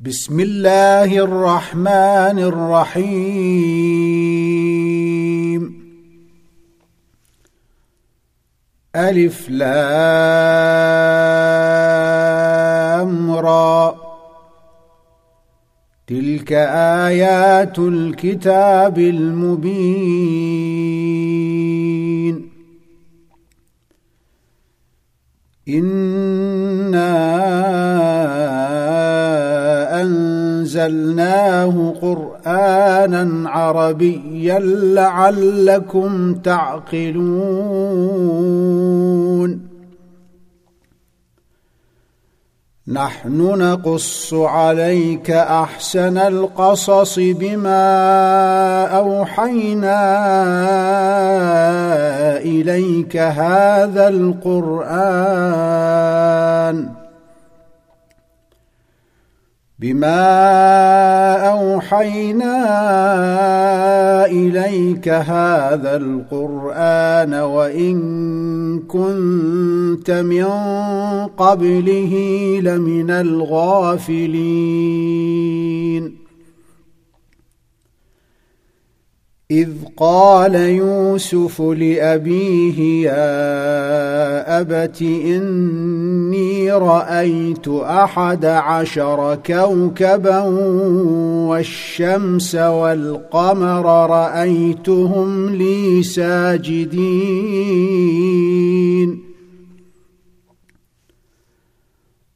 بسم الله الرحمن الرحيم ألف لام را تلك آيات الكتاب المبين إِنَّا أنزلناه قرآنا عربيا لعلكم تعقلون. نحن نقص عليك أحسن القصص بما أوحينا إليك هذا القرآن. بما اوحينا اليك هذا القران وان كنت من قبله لمن الغافلين إذ قال يوسف لأبيه يا أبت إني رأيت أحد عشر كوكبا والشمس والقمر رأيتهم لي ساجدين.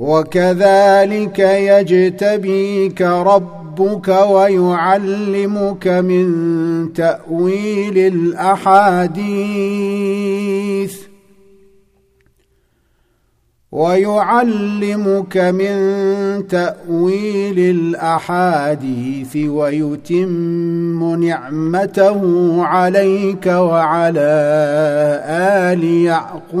وكذلك يجتبيك ربك ويعلمك من تأويل الأحاديث. ويعلمك من تأويل الأحاديث ويتم نعمته عليك وعلى آل يعقوب.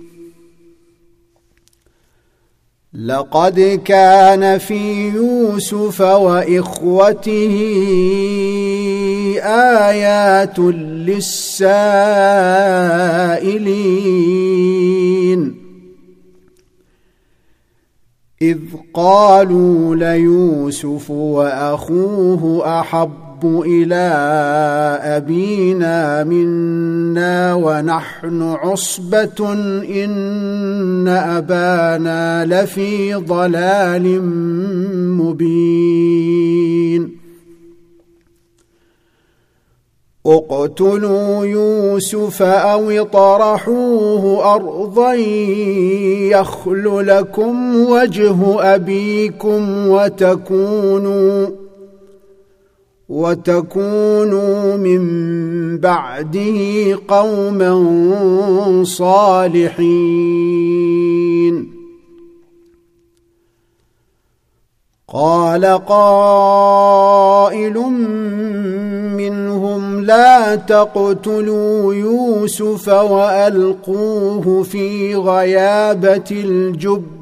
لقد كان في يوسف وإخوته آيات للسائلين. إذ قالوا ليوسف وأخوه أحب إلى أبينا منا ونحن عصبة إن أبانا لفي ضلال مبين. اقتلوا يوسف أو اطرحوه أرضا يخل لكم وجه أبيكم وتكونوا وتكونوا من بعده قوما صالحين. قال قائل منهم لا تقتلوا يوسف وألقوه في غيابة الجب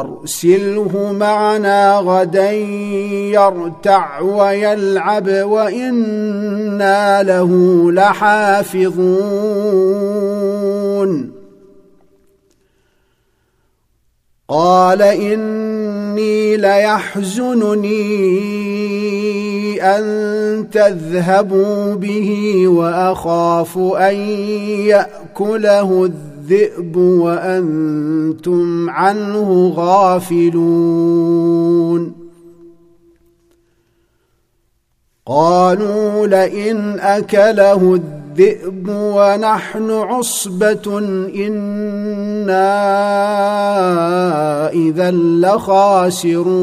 أرسله معنا غدا يرتع ويلعب وإنا له لحافظون. قال إني ليحزنني أن تذهبوا به وأخاف أن يأكله الذئب وأنتم عنه غافلون. قالوا لئن أكله الذئب ونحن عصبة إنا إذا لخاسرون.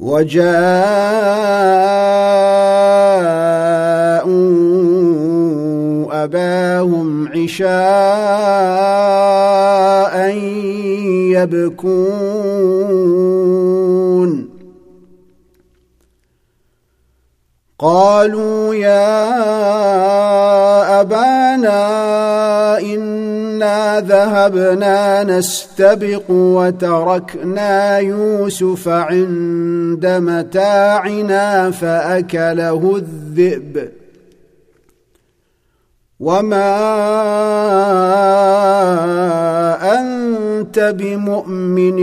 وجاءوا أباهم عشاء يبكون. قالوا يا أبانا ذهبنا نستبق وتركنا يوسف عند متاعنا فاكله الذئب وما انت بمؤمن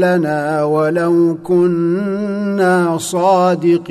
لنا ولو كنا صادقين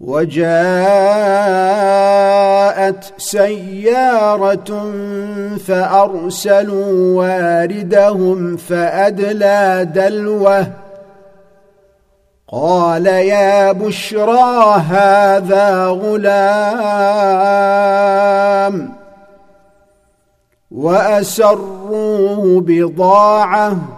وجاءت سيارة فأرسلوا واردهم فأدلى دلوه. قال يا بشرى هذا غلام. وأسروه بضاعة.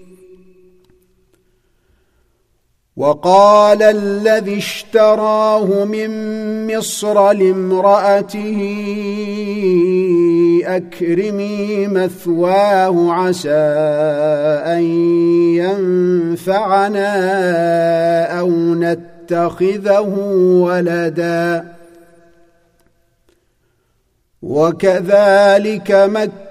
وقال الذي اشتراه من مصر لامرأته أكرمي مثواه عسى أن ينفعنا أو نتخذه ولدا. وكذلك مكه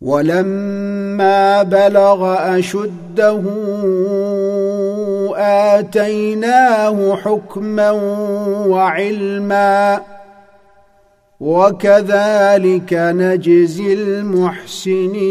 ولما بلغ أشده آتيناه حكما وعلما وكذلك نجزي المحسنين.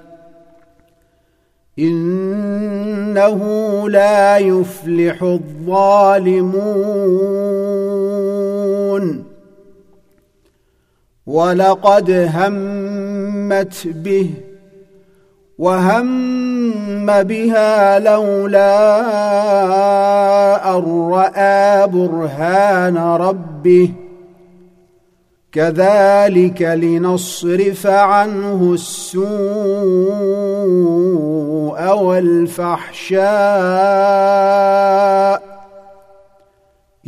إنه لا يفلح الظالمون. ولقد همت به وهم بها لولا أن رأى برهان ربه. كذلك لنصرف عنه السوء. والفحشاء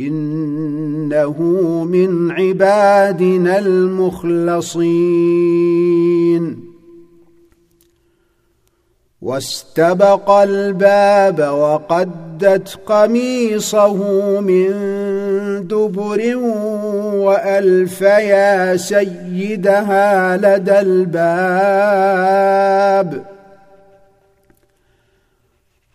إنه من عبادنا المخلصين. واستبق الباب وقدت قميصه من دبر والف يا سيدها لدى الباب.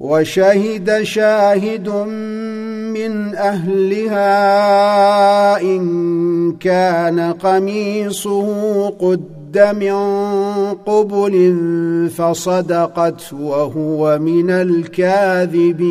وشهد شاهد من أهلها إن كان قميصه قد من قبل فصدقت وهو من الكاذبين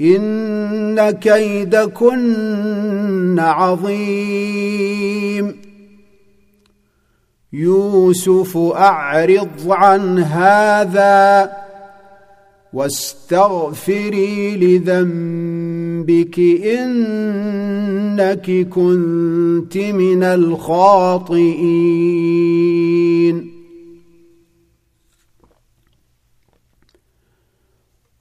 إن كيدكن عظيم. يوسف أعرض عن هذا واستغفري لذنبك إنك كنت من الخاطئين.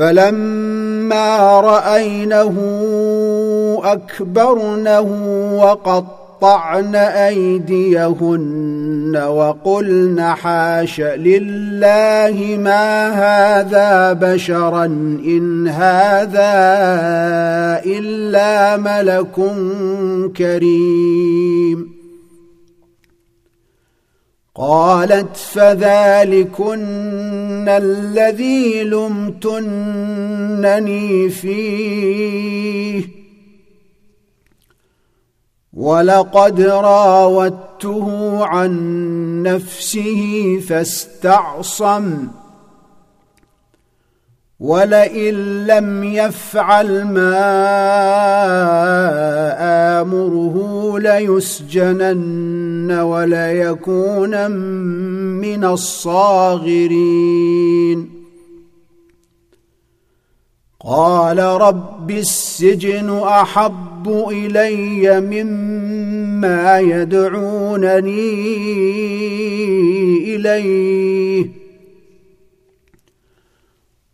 فلما رأينه أكبرنه وقطعن أيديهن وقلن حاش لله ما هذا بشرا إن هذا إلا ملك كريم قالت فذلكن الذي لمتنني فيه. ولقد راودته عن نفسه فاستعصم. ولئن لم يفعل ما امره ليسجنن وليكون من الصاغرين قال رب السجن احب الي مما يدعونني اليه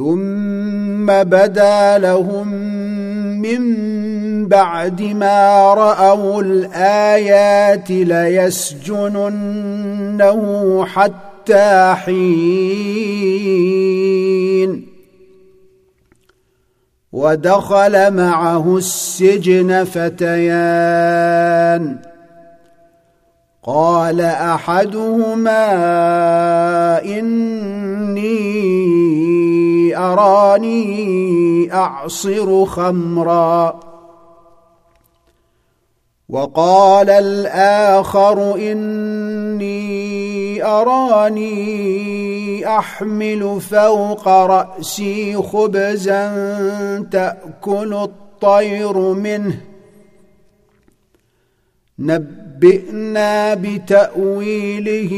ثم بدا لهم من بعد ما رأوا الآيات ليسجننه حتى حين. ودخل معه السجن فتيان. قال أحدهما إني أراني أعصر خمرا. وقال الآخر إني أراني أحمل فوق رأسي خبزا تأكل الطير منه. نبئنا بتأويله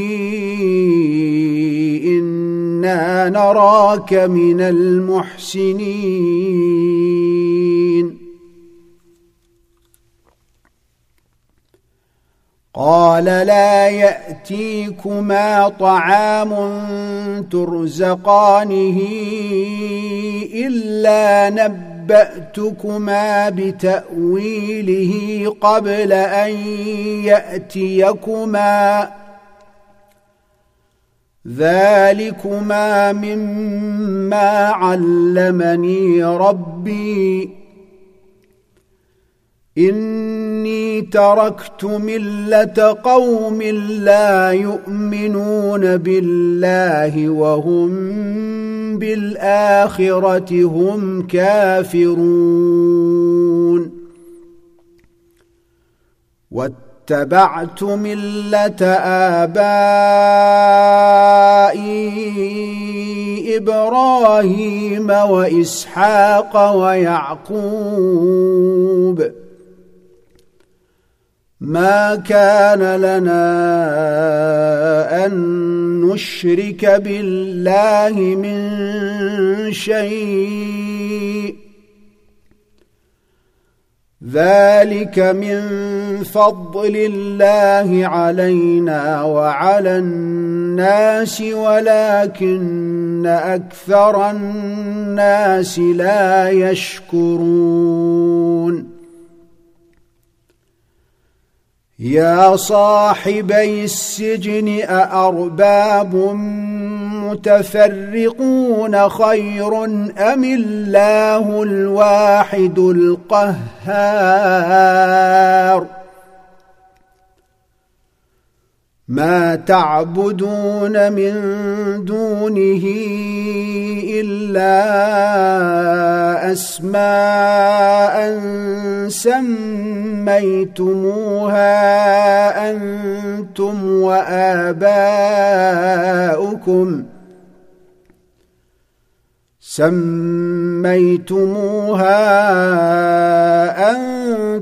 إنا نراك من المحسنين. قال لا يأتيكما طعام ترزقانه إلا نبأتكما بتأويله قبل أن يأتيكما. ذلكما مما علمني ربي اني تركت مله قوم لا يؤمنون بالله وهم بالاخره هم كافرون واتبعت مله ابائي إبراهيم وإسحاق ويعقوب. ما كان لنا أن نشرك بالله من شيء. ذلك من فضل الله علينا وعلى الناس ولكن أكثر الناس لا يشكرون. يا صاحبي السجن أأرباب متفرقون خير أم الله الواحد القهار ما تعبدون من دونه إلا أسماء سميتموها أنتم وآباؤكم سميتموها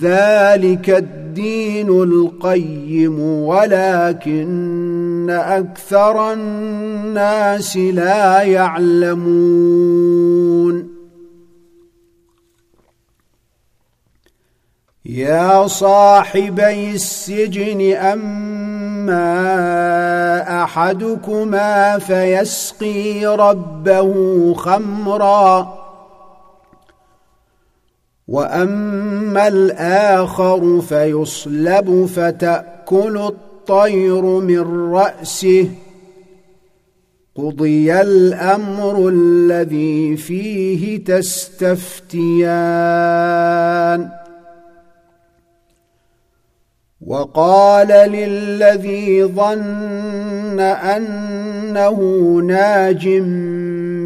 ذلك الدين القيم ولكن أكثر الناس لا يعلمون. يا صاحبي السجن أما أحدكما فيسقي ربه خمرا. واما الآخر فيصلب فتاكل الطير من راسه قضي الامر الذي فيه تستفتيان وقال للذي ظن انه ناج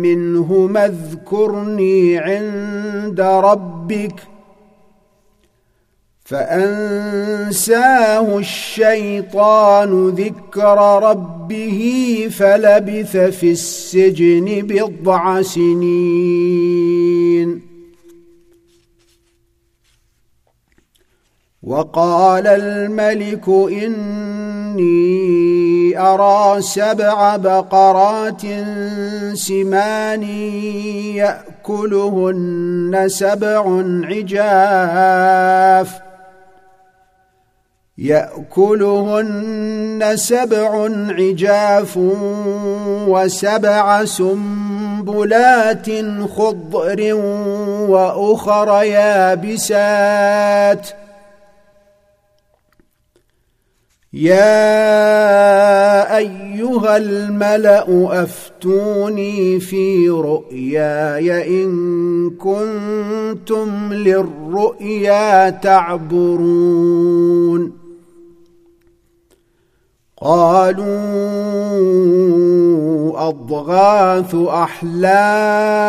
منهما اذكرني عند ربك فأنساه الشيطان ذكر ربه فلبث في السجن بضع سنين. وقال الملك إني أرى سبع بقرات سمان يأكلهن سبع عجاف يأكلهن سبع عجاف وسبع سنبلات خضر وأخر يابسات ۖ يا ايها الملا افتوني في رؤياي ان كنتم للرؤيا تعبرون قالوا اضغاث احلام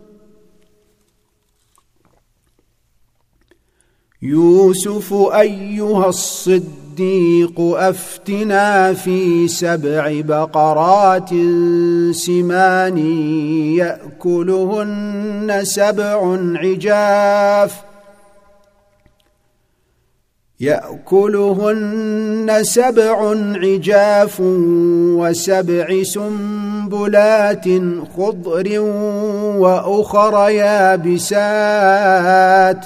يوسف أيها الصديق أفتنا في سبع بقرات سمان يأكلهن سبع عجاف. يأكلهن سبع عجاف وسبع سنبلات خضر وأخر يابسات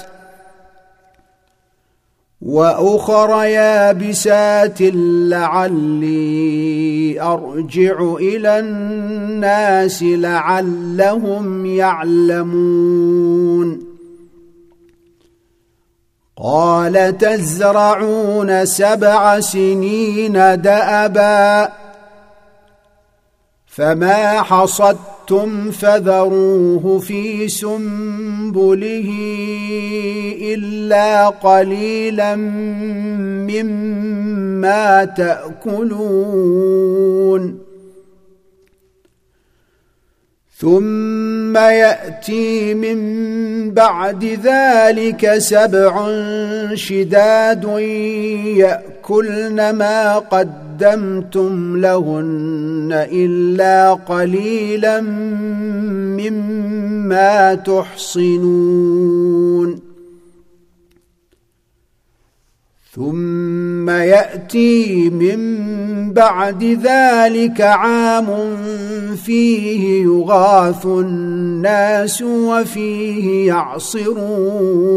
ۖ. وأخر يابسات لعلي أرجع إلى الناس لعلهم يعلمون. قال تزرعون سبع سنين دأبا فما حصدتم فذروه في سنبله الا قليلا مما تاكلون ثم ياتي من بعد ذلك سبع شداد ياكلن ما قدمتم لهن إلا قليلا مما تحصنون. ثم يأتي من بعد ذلك عام فيه يغاث الناس وفيه يعصرون.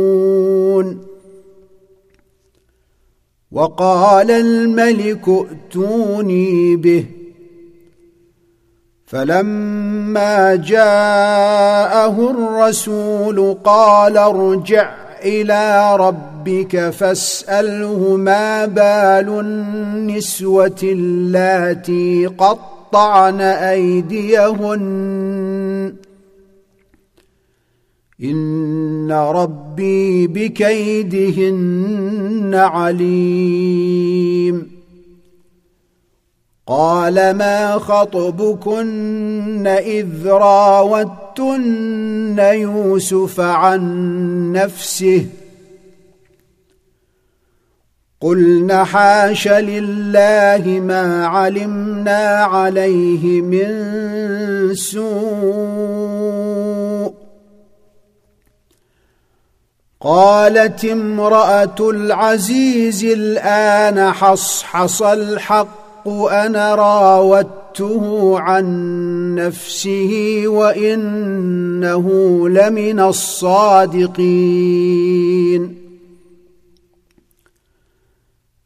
وقال الملك ائتوني به. فلما جاءه الرسول قال ارجع إلى ربك فاسأله ما بال النسوة اللاتي قطعن أيديهن. ان ربي بكيدهن عليم. قال ما خطبكن اذ راوتن يوسف عن نفسه؟ قلن حاش لله ما علمنا عليه من سوء قالت امرأة العزيز الآن حصحص الحق أنا راودته عن نفسه وإنه لمن الصادقين.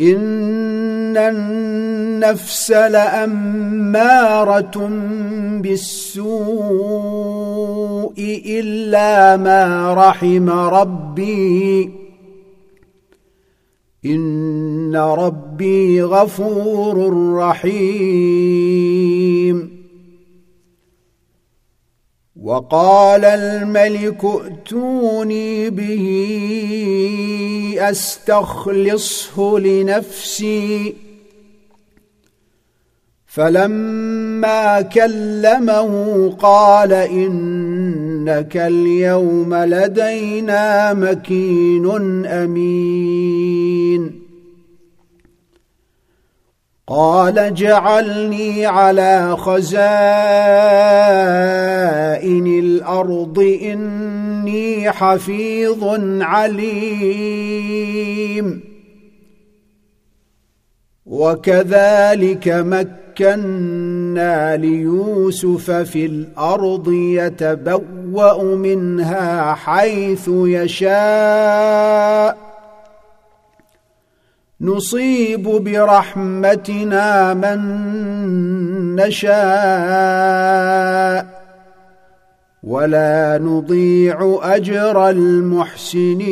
ان النفس لاماره بالسوء الا ما رحم ربي ان ربي غفور رحيم وقال الملك ائتوني به أستخلصه لنفسي. فلما كلمه قال إنك اليوم لدينا مكين أمين. قال اجعلني على خزائن الأرض إني حفيظ عليم. وكذلك مكنا ليوسف في الأرض يتبوأ منها حيث يشاء. نصيب برحمتنا من نشاء ولا نضيع أجر المحسنين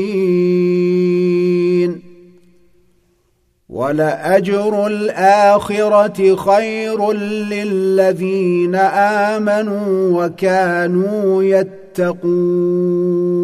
ولأجر الآخرة خير للذين آمنوا وكانوا يتقون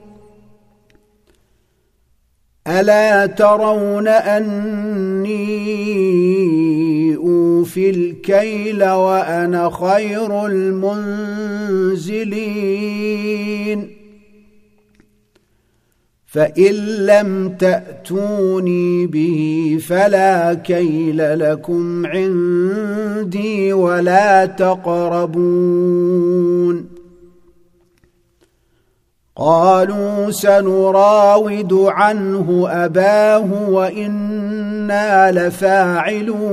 ألا ترون أني أوفي الكيل وأنا خير المنزلين؟ فإن لم تأتوني به فلا كيل لكم عندي ولا تقربون. قالوا سنراود عنه أباه وإنا لفاعلون.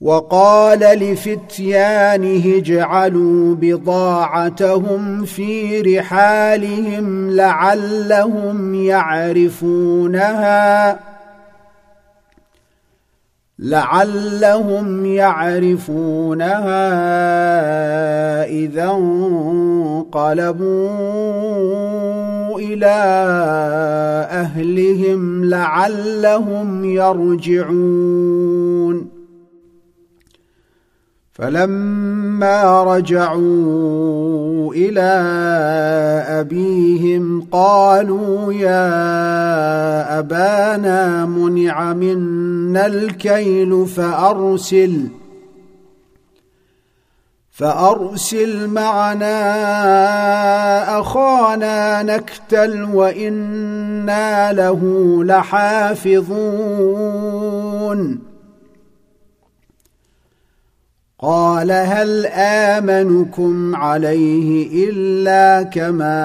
وقال لفتيانه اجعلوا بضاعتهم في رحالهم لعلهم يعرفونها. لعلهم يعرفونها إذا انقلبوا إلى أهلهم لعلهم يرجعون. فلما رجعوا إلى أبيهم قالوا يا أبانا منع منا الكيل فأرسل فأرسل معنا أخانا نكتل وإنا له لحافظون. قال هل آمنكم عليه إلا كما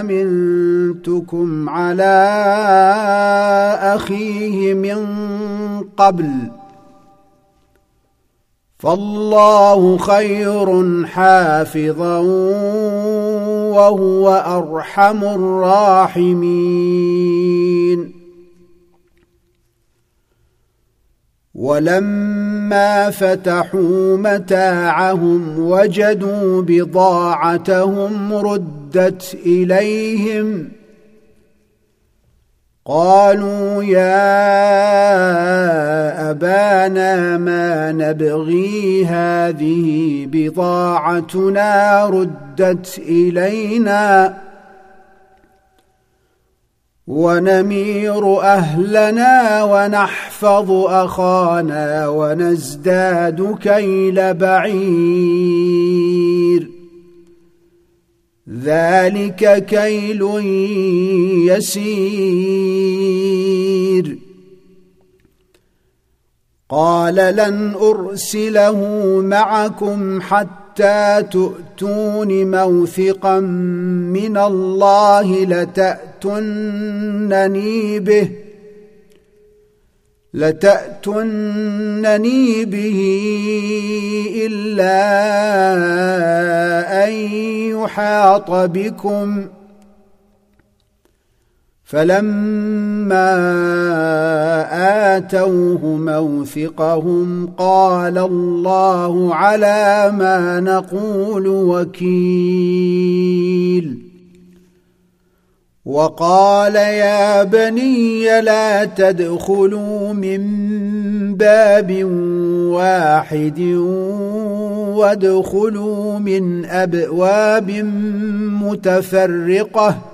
أمنتكم على أخيه من قبل فالله خير حافظا وهو أرحم الراحمين ولما فتحوا متاعهم وجدوا بضاعتهم ردت إليهم قالوا يا أبانا ما نبغي هذه بضاعتنا ردت إلينا ونمير أهلنا ونحفظ أخانا ونزداد كيل بعير. ذلك كيل يسير. قال لن أرسله معكم حتى تؤتون موثقا من الله لتاتونني به لتاتونني به إلا أن يحاط بكم. فلما آتوه موثقهم قال الله على ما نقول وكيل. وقال يا بني لا تدخلوا من باب واحد وادخلوا من أبواب متفرقة.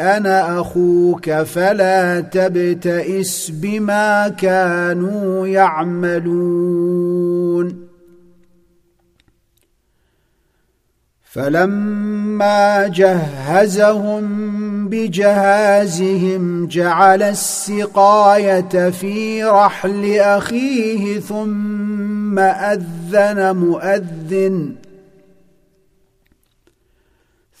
أنا أخوك فلا تبتئس بما كانوا يعملون. فلما جهزهم بجهازهم جعل السقاية في رحل أخيه ثم أذن مؤذن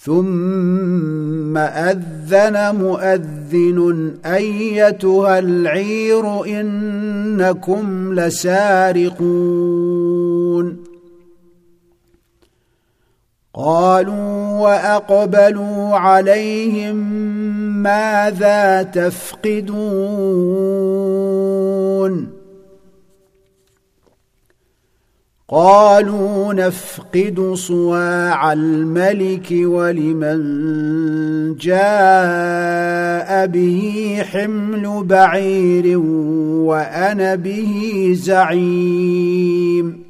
ثم أذن مؤذن أيتها العير إنكم لسارقون. قالوا وأقبلوا عليهم ماذا تفقدون؟ قالوا نفقد صواع الملك ولمن جاء به حمل بعير وأنا به زعيم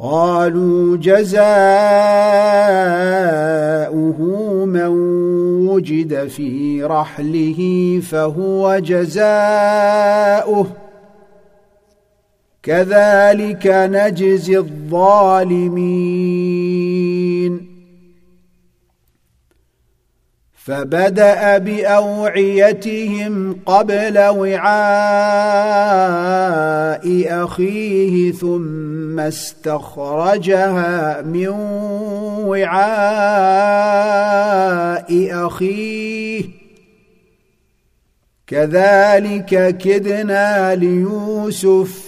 قالوا جزاؤه من وجد في رحله فهو جزاؤه. كذلك نجزي الظالمين. فبدأ بأوعيتهم قبل وعاء أخيه ثم استخرجها من وعاء أخيه. كذلك كدنا ليوسف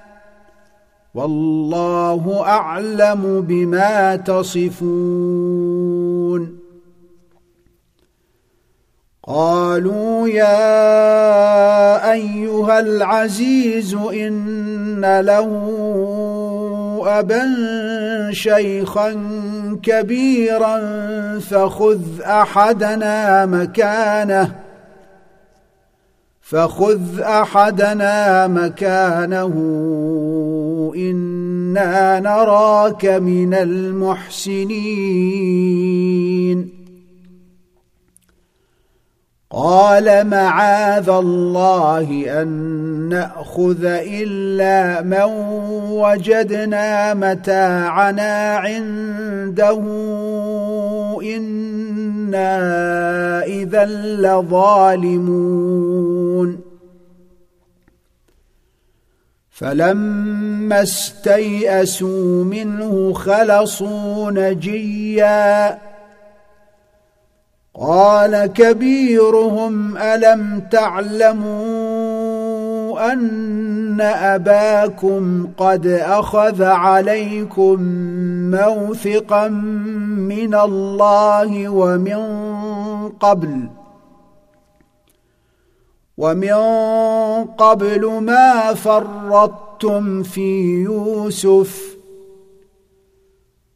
والله أعلم بما تصفون. قالوا يا أيها العزيز إن له أبا شيخا كبيرا فخذ أحدنا مكانه فخذ أحدنا مكانه أنا نراك من المحسنين. قال معاذ الله ان ناخذ الا من وجدنا متاعنا عنده أنا اذا لظالمون. فلما استيئسوا منه خلصوا نجيا. قال كبيرهم ألم تعلموا أن أباكم قد أخذ عليكم موثقا من الله ومن قبل؟ ومن قبل ما فرطتم في يوسف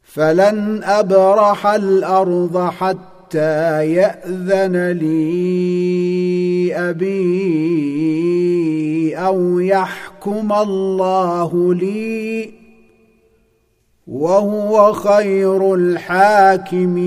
فلن أبرح الأرض حتى يأذن لي أبي أو يحكم الله لي وهو خير الحاكمين.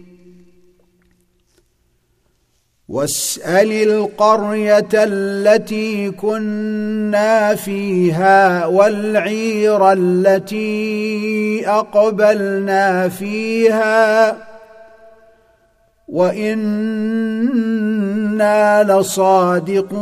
واسأل القرية التي كنا فيها والعير التي أقبلنا فيها وإنا لصادقون.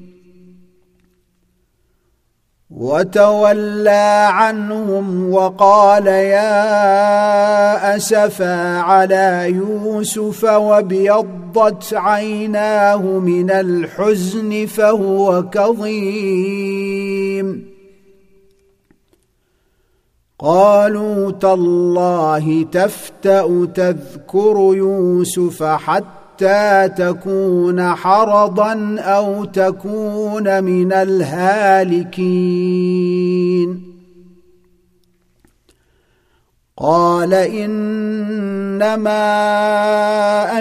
وتولى عنهم وقال يا أسفا على يوسف وابيضت عيناه من الحزن فهو كظيم. قالوا تالله تفتأ تذكر يوسف حتى حتى تكون حرضا أو تكون من الهالكين. قال إنما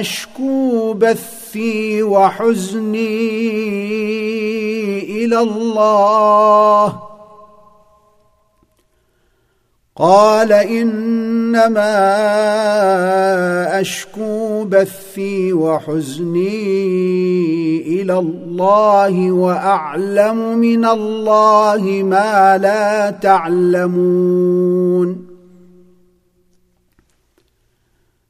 أشكو بثي وحزني إلى الله. قال إنما أشكو بثي وحزني إلى الله وأعلم من الله ما لا تعلمون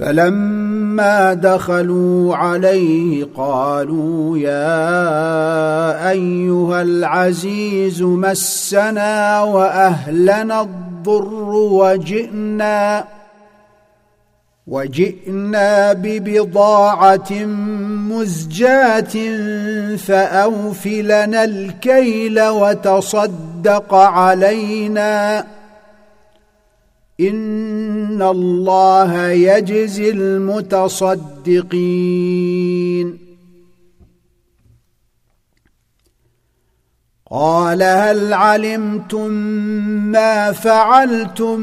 فلما دخلوا عليه قالوا يا أيها العزيز مسنا وأهلنا الضر وجئنا وجئنا ببضاعة مزجاة فاوف لنا الكيل وتصدق علينا. ان الله يجزي المتصدقين قال هل علمتم ما فعلتم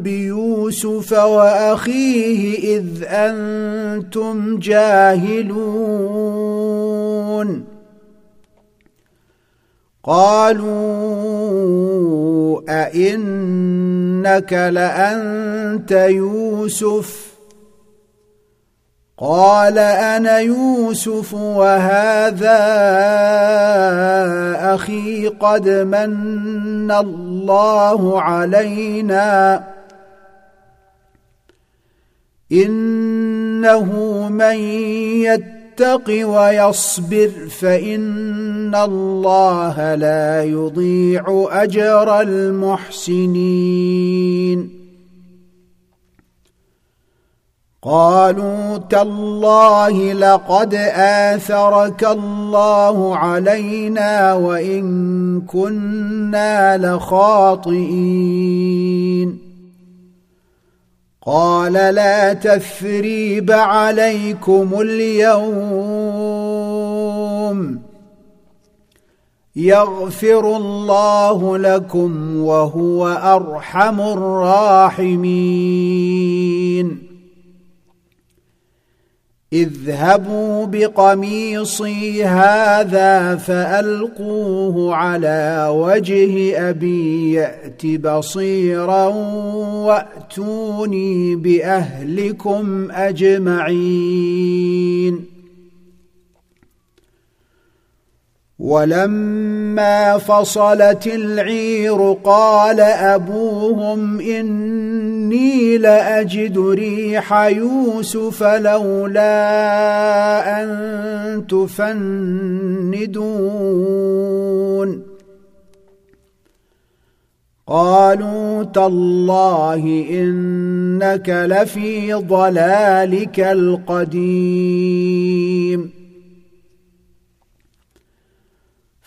بيوسف واخيه اذ أنتم جاهلون قالوا أئنك لأنت يوسف؟ قال أنا يوسف وهذا أخي قد من الله علينا. إنه من يتق يتق ويصبر فإن الله لا يضيع أجر المحسنين. قالوا تالله لقد آثرك الله علينا وإن كنا لخاطئين. قال لا تثريب عليكم اليوم. يغفر الله لكم وهو أرحم الراحمين. اذهبوا بقميصي هذا فألقوه على وجه أبي يأت بصيرا وأتوني بأهلكم أجمعين ولما فصلت العير قال أبوهم إني لأجد ريح يوسف لولا أن تفندون. قالوا تالله إنك لفي ضلالك القديم.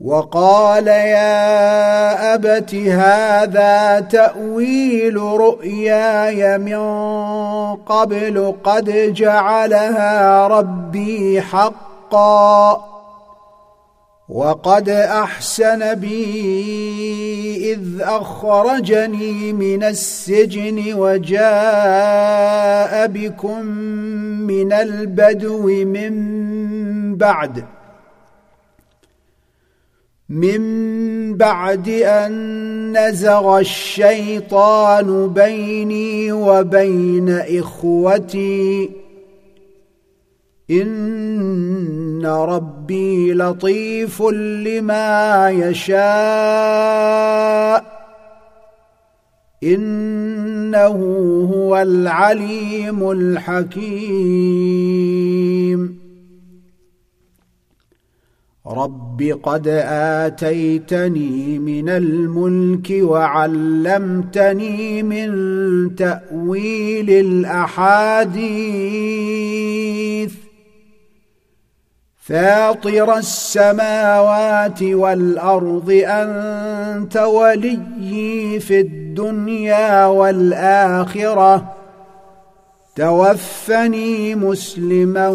وقال يا أبت هذا تأويل رؤياي من قبل قد جعلها ربي حقا وقد أحسن بي إذ أخرجني من السجن وجاء بكم من البدو من بعد من بعد أن نزغ الشيطان بيني وبين إخوتي إن ربي لطيف لما يشاء إنه هو العليم الحكيم. رب قد اتيتني من الملك وعلمتني من تاويل الاحاديث فاطر السماوات والارض انت وليي في الدنيا والاخره توفني مسلما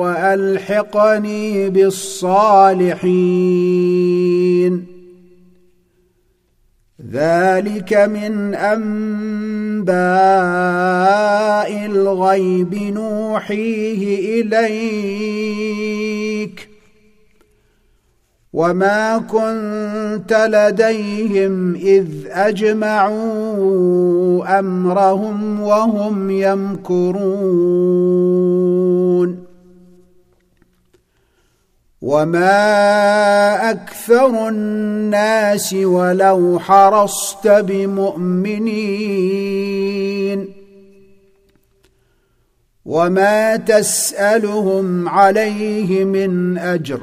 وألحقني بالصالحين. ذلك من أنباء الغيب نوحيه إليك. وما كنت لديهم اذ اجمعوا امرهم وهم يمكرون وما أكثر الناس ولو حرصت بمؤمنين وما تسالهم عليه من اجر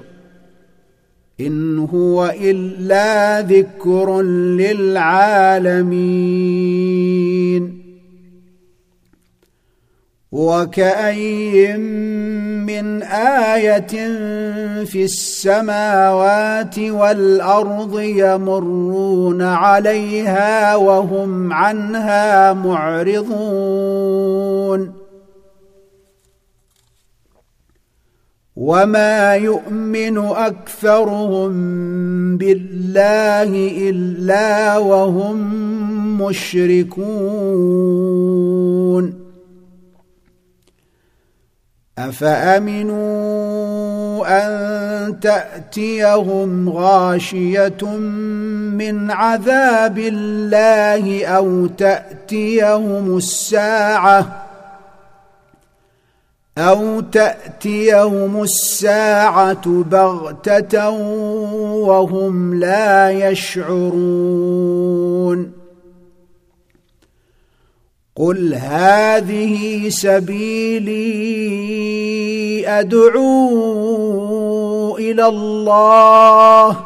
إن هو إلا ذكر للعالمين. وكأين من آية في السماوات والأرض يمرون عليها وهم عنها معرضون. وما يؤمن اكثرهم بالله الا وهم مشركون افامنوا ان تاتيهم غاشيه من عذاب الله أو تاتيهم الساعة أو تأتيهم الساعة بغتة وهم لا يشعرون. قل هذه سبيلي أدعو إلى الله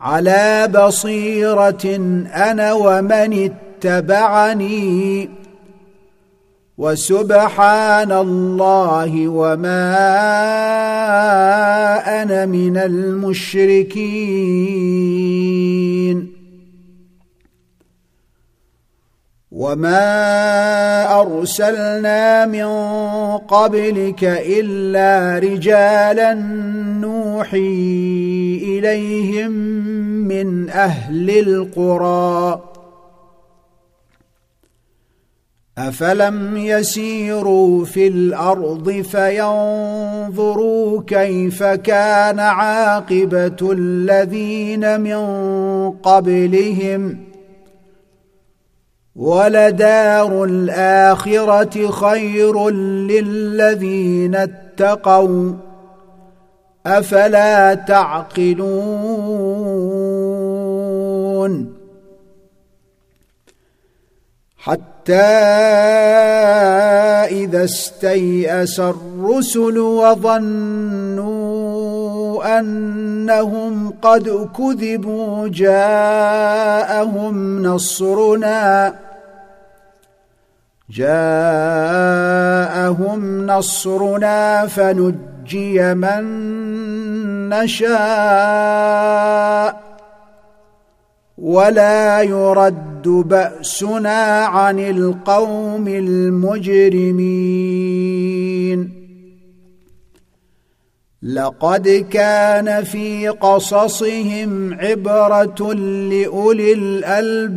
على بصيرة أنا ومن اتبعني. وسبحان الله وما أنا من المشركين. وما أرسلنا من قبلك إلا رجالا نوحي إليهم من أهل القرى. افلم يسيروا في الأرض فينظروا كيف كان عاقبه الذين من قبلهم ولدار الاخره خير للذين اتقوا افلا تعقلون حتى إذا استيأس الرسل وظنوا أنهم قد كذبوا جاءهم نصرنا جاءهم نصرنا فنجي من نشاء ولا يرد بأسنا عن القوم المجرمين. لقد كان في قصصهم عبرة لأولي الألباب.